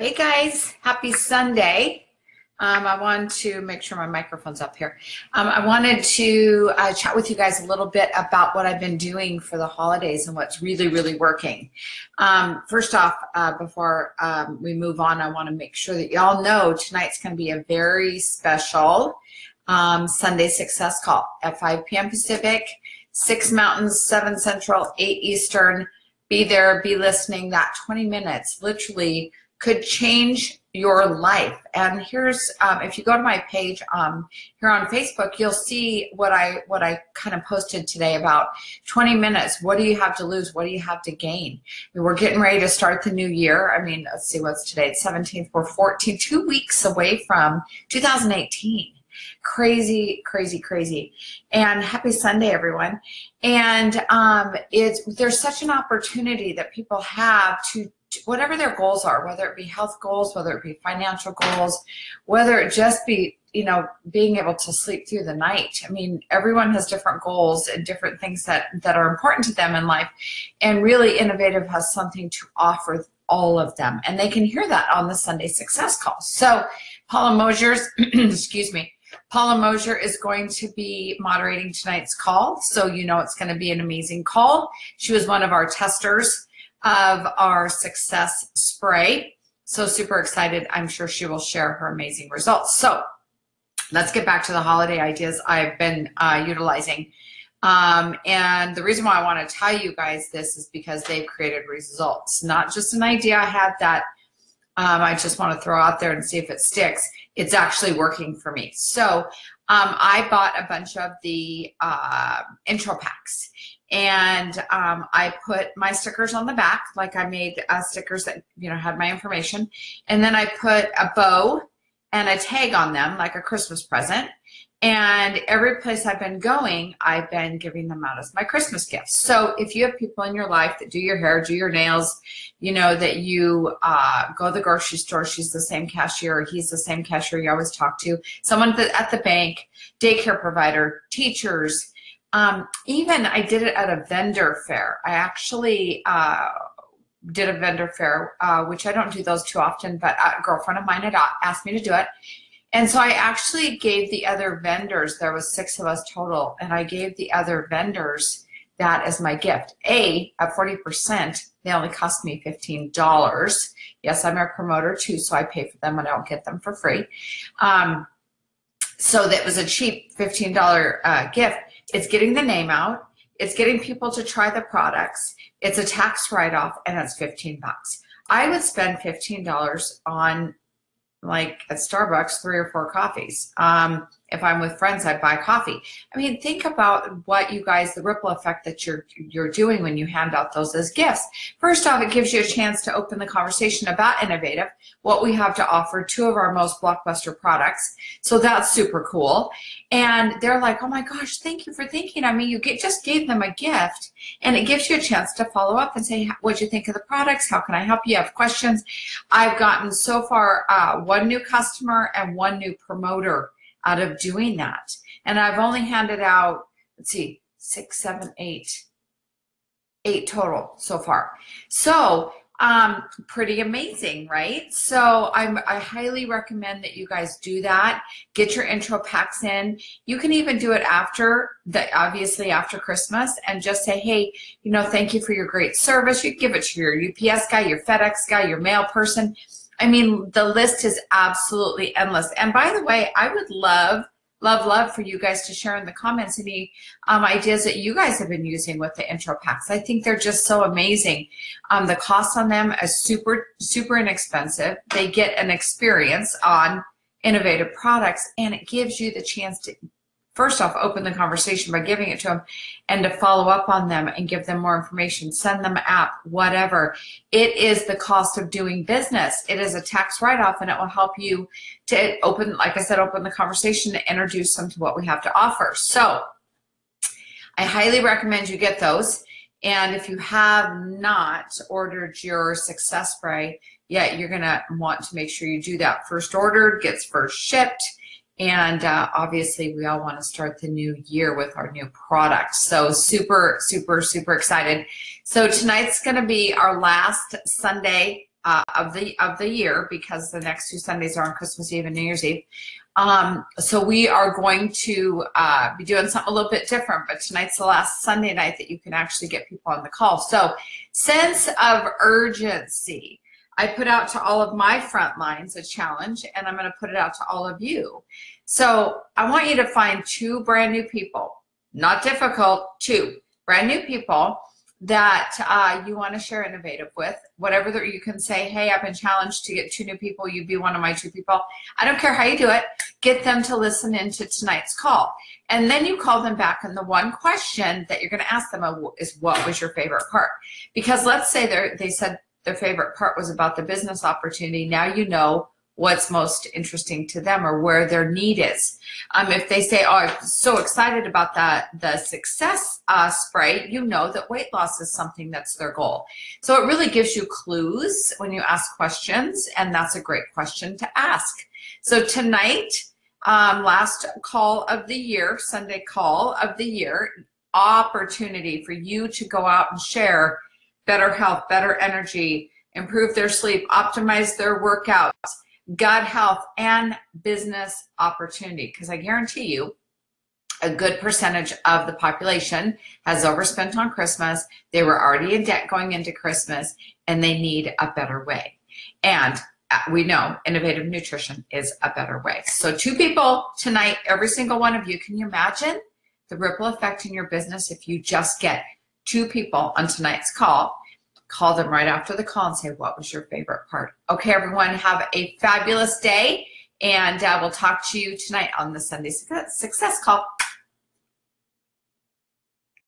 Hey guys, happy Sunday. Um, I wanted to make sure my microphone's up here. Um, I wanted to uh, chat with you guys a little bit about what I've been doing for the holidays and what's really, really working. Um, first off, uh, before um, we move on, I want to make sure that y'all know tonight's going to be a very special um, Sunday success call at 5 p.m. Pacific, 6 Mountains, 7 Central, 8 Eastern. Be there, be listening. That 20 minutes literally could change your life. And here's, um, if you go to my page um, here on Facebook, you'll see what I what I kind of posted today about 20 minutes. What do you have to lose? What do you have to gain? We're getting ready to start the new year. I mean, let's see what's today. It's 17th. We're 14, two weeks away from 2018 crazy crazy crazy and happy sunday everyone and um, it's there's such an opportunity that people have to whatever their goals are, whether it be health goals, whether it be financial goals, whether it just be, you know, being able to sleep through the night. I mean, everyone has different goals and different things that, that are important to them in life. And really innovative has something to offer all of them. And they can hear that on the Sunday success call. So Paula Mosier's, excuse me, Paula Mosier is going to be moderating tonight's call. So you know it's going to be an amazing call. She was one of our testers of our success spray. So super excited. I'm sure she will share her amazing results. So let's get back to the holiday ideas I've been uh, utilizing. Um, and the reason why I want to tell you guys this is because they've created results, not just an idea I had that um, I just want to throw out there and see if it sticks. It's actually working for me. So um, I bought a bunch of the uh, intro packs and um, I put my stickers on the back, like I made uh, stickers that you know had my information, and then I put a bow and a tag on them, like a Christmas present. And every place I've been going, I've been giving them out as my Christmas gifts. So if you have people in your life that do your hair, do your nails, you know, that you uh, go to the grocery store, she's the same cashier, he's the same cashier you always talk to, someone at the bank, daycare provider, teachers, um, even I did it at a vendor fair. I actually uh, did a vendor fair, uh, which I don't do those too often, but a girlfriend of mine had asked me to do it. And so I actually gave the other vendors, there was six of us total, and I gave the other vendors that as my gift. A, at 40%, they only cost me $15. Yes, I'm a promoter too, so I pay for them. And I don't get them for free. Um, so that was a cheap $15 uh, gift it's getting the name out. It's getting people to try the products. It's a tax write-off and it's 15 bucks. I would spend $15 on like at Starbucks, three or four coffees. Um, if I'm with friends, I buy coffee. I mean, think about what you guys, the ripple effect that you're you're doing when you hand out those as gifts. First off, it gives you a chance to open the conversation about innovative, what we have to offer, two of our most blockbuster products. So that's super cool. And they're like, oh my gosh, thank you for thinking. I mean, you get, just gave them a gift and it gives you a chance to follow up and say, what'd you think of the products? How can I help you? Have questions? I've gotten so far uh, one new customer and one new promoter out of doing that. And I've only handed out, let's see, six, seven, eight, eight total so far. So um, pretty amazing, right? So I'm, I highly recommend that you guys do that. Get your intro packs in. You can even do it after the, obviously after Christmas and just say, hey, you know, thank you for your great service. You give it to your UPS guy, your FedEx guy, your mail person I mean, the list is absolutely endless. And by the way, I would love, love, love for you guys to share in the comments any um, ideas that you guys have been using with the intro packs. I think they're just so amazing. Um, the cost on them is super, super inexpensive. They get an experience on innovative products and it gives you the chance to first off, open the conversation by giving it to them and to follow up on them and give them more information, send them app, whatever. It is the cost of doing business. It is a tax write-off and it will help you to open, like I said, open the conversation to introduce them to what we have to offer. So I highly recommend you get those. And if you have not ordered your success spray yet, you're going to want to make sure you do that. First ordered gets first shipped and uh, obviously, we all want to start the new year with our new product. So super, super, super excited. So tonight's going to be our last Sunday uh, of the of the year because the next two Sundays are on Christmas Eve and New Year's Eve. Um, so we are going to uh, be doing something a little bit different, but tonight's the last Sunday night that you can actually get people on the call. So sense of urgency. I put out to all of my front lines a challenge, and I'm going to put it out to all of you. So I want you to find two brand new people, not difficult, two brand new people that uh, you want to share innovative with. Whatever that you can say hey i've been challenged to get two new people you be one of my two people. I don't care how you do it get them to listen into tonight's call. And then you call them back and the one question that you're going to ask them is what was your favorite part? Because let's say they they said their favorite part was about the business opportunity now you know what's most interesting to them or where their need is. Um, if they say, oh, I'm so excited about that, the success uh, spray, you know that weight loss is something that's their goal. So it really gives you clues when you ask questions, and that's a great question to ask. So tonight, um, last call of the year, Sunday call of the year, opportunity for you to go out and share better health, better energy, improve their sleep, optimize their workouts, gut health, and business opportunity. Because I guarantee you, a good percentage of the population has overspent on Christmas. They were already in debt going into Christmas, and they need a better way. And uh, we know innovative nutrition is a better way. So, two people tonight, every single one of you, can you imagine the ripple effect in your business if you just get two people on tonight's call call them right after the call and say, what was your favorite part? Okay, everyone, have a fabulous day. And uh, we'll talk to you tonight on the Sunday Success Call.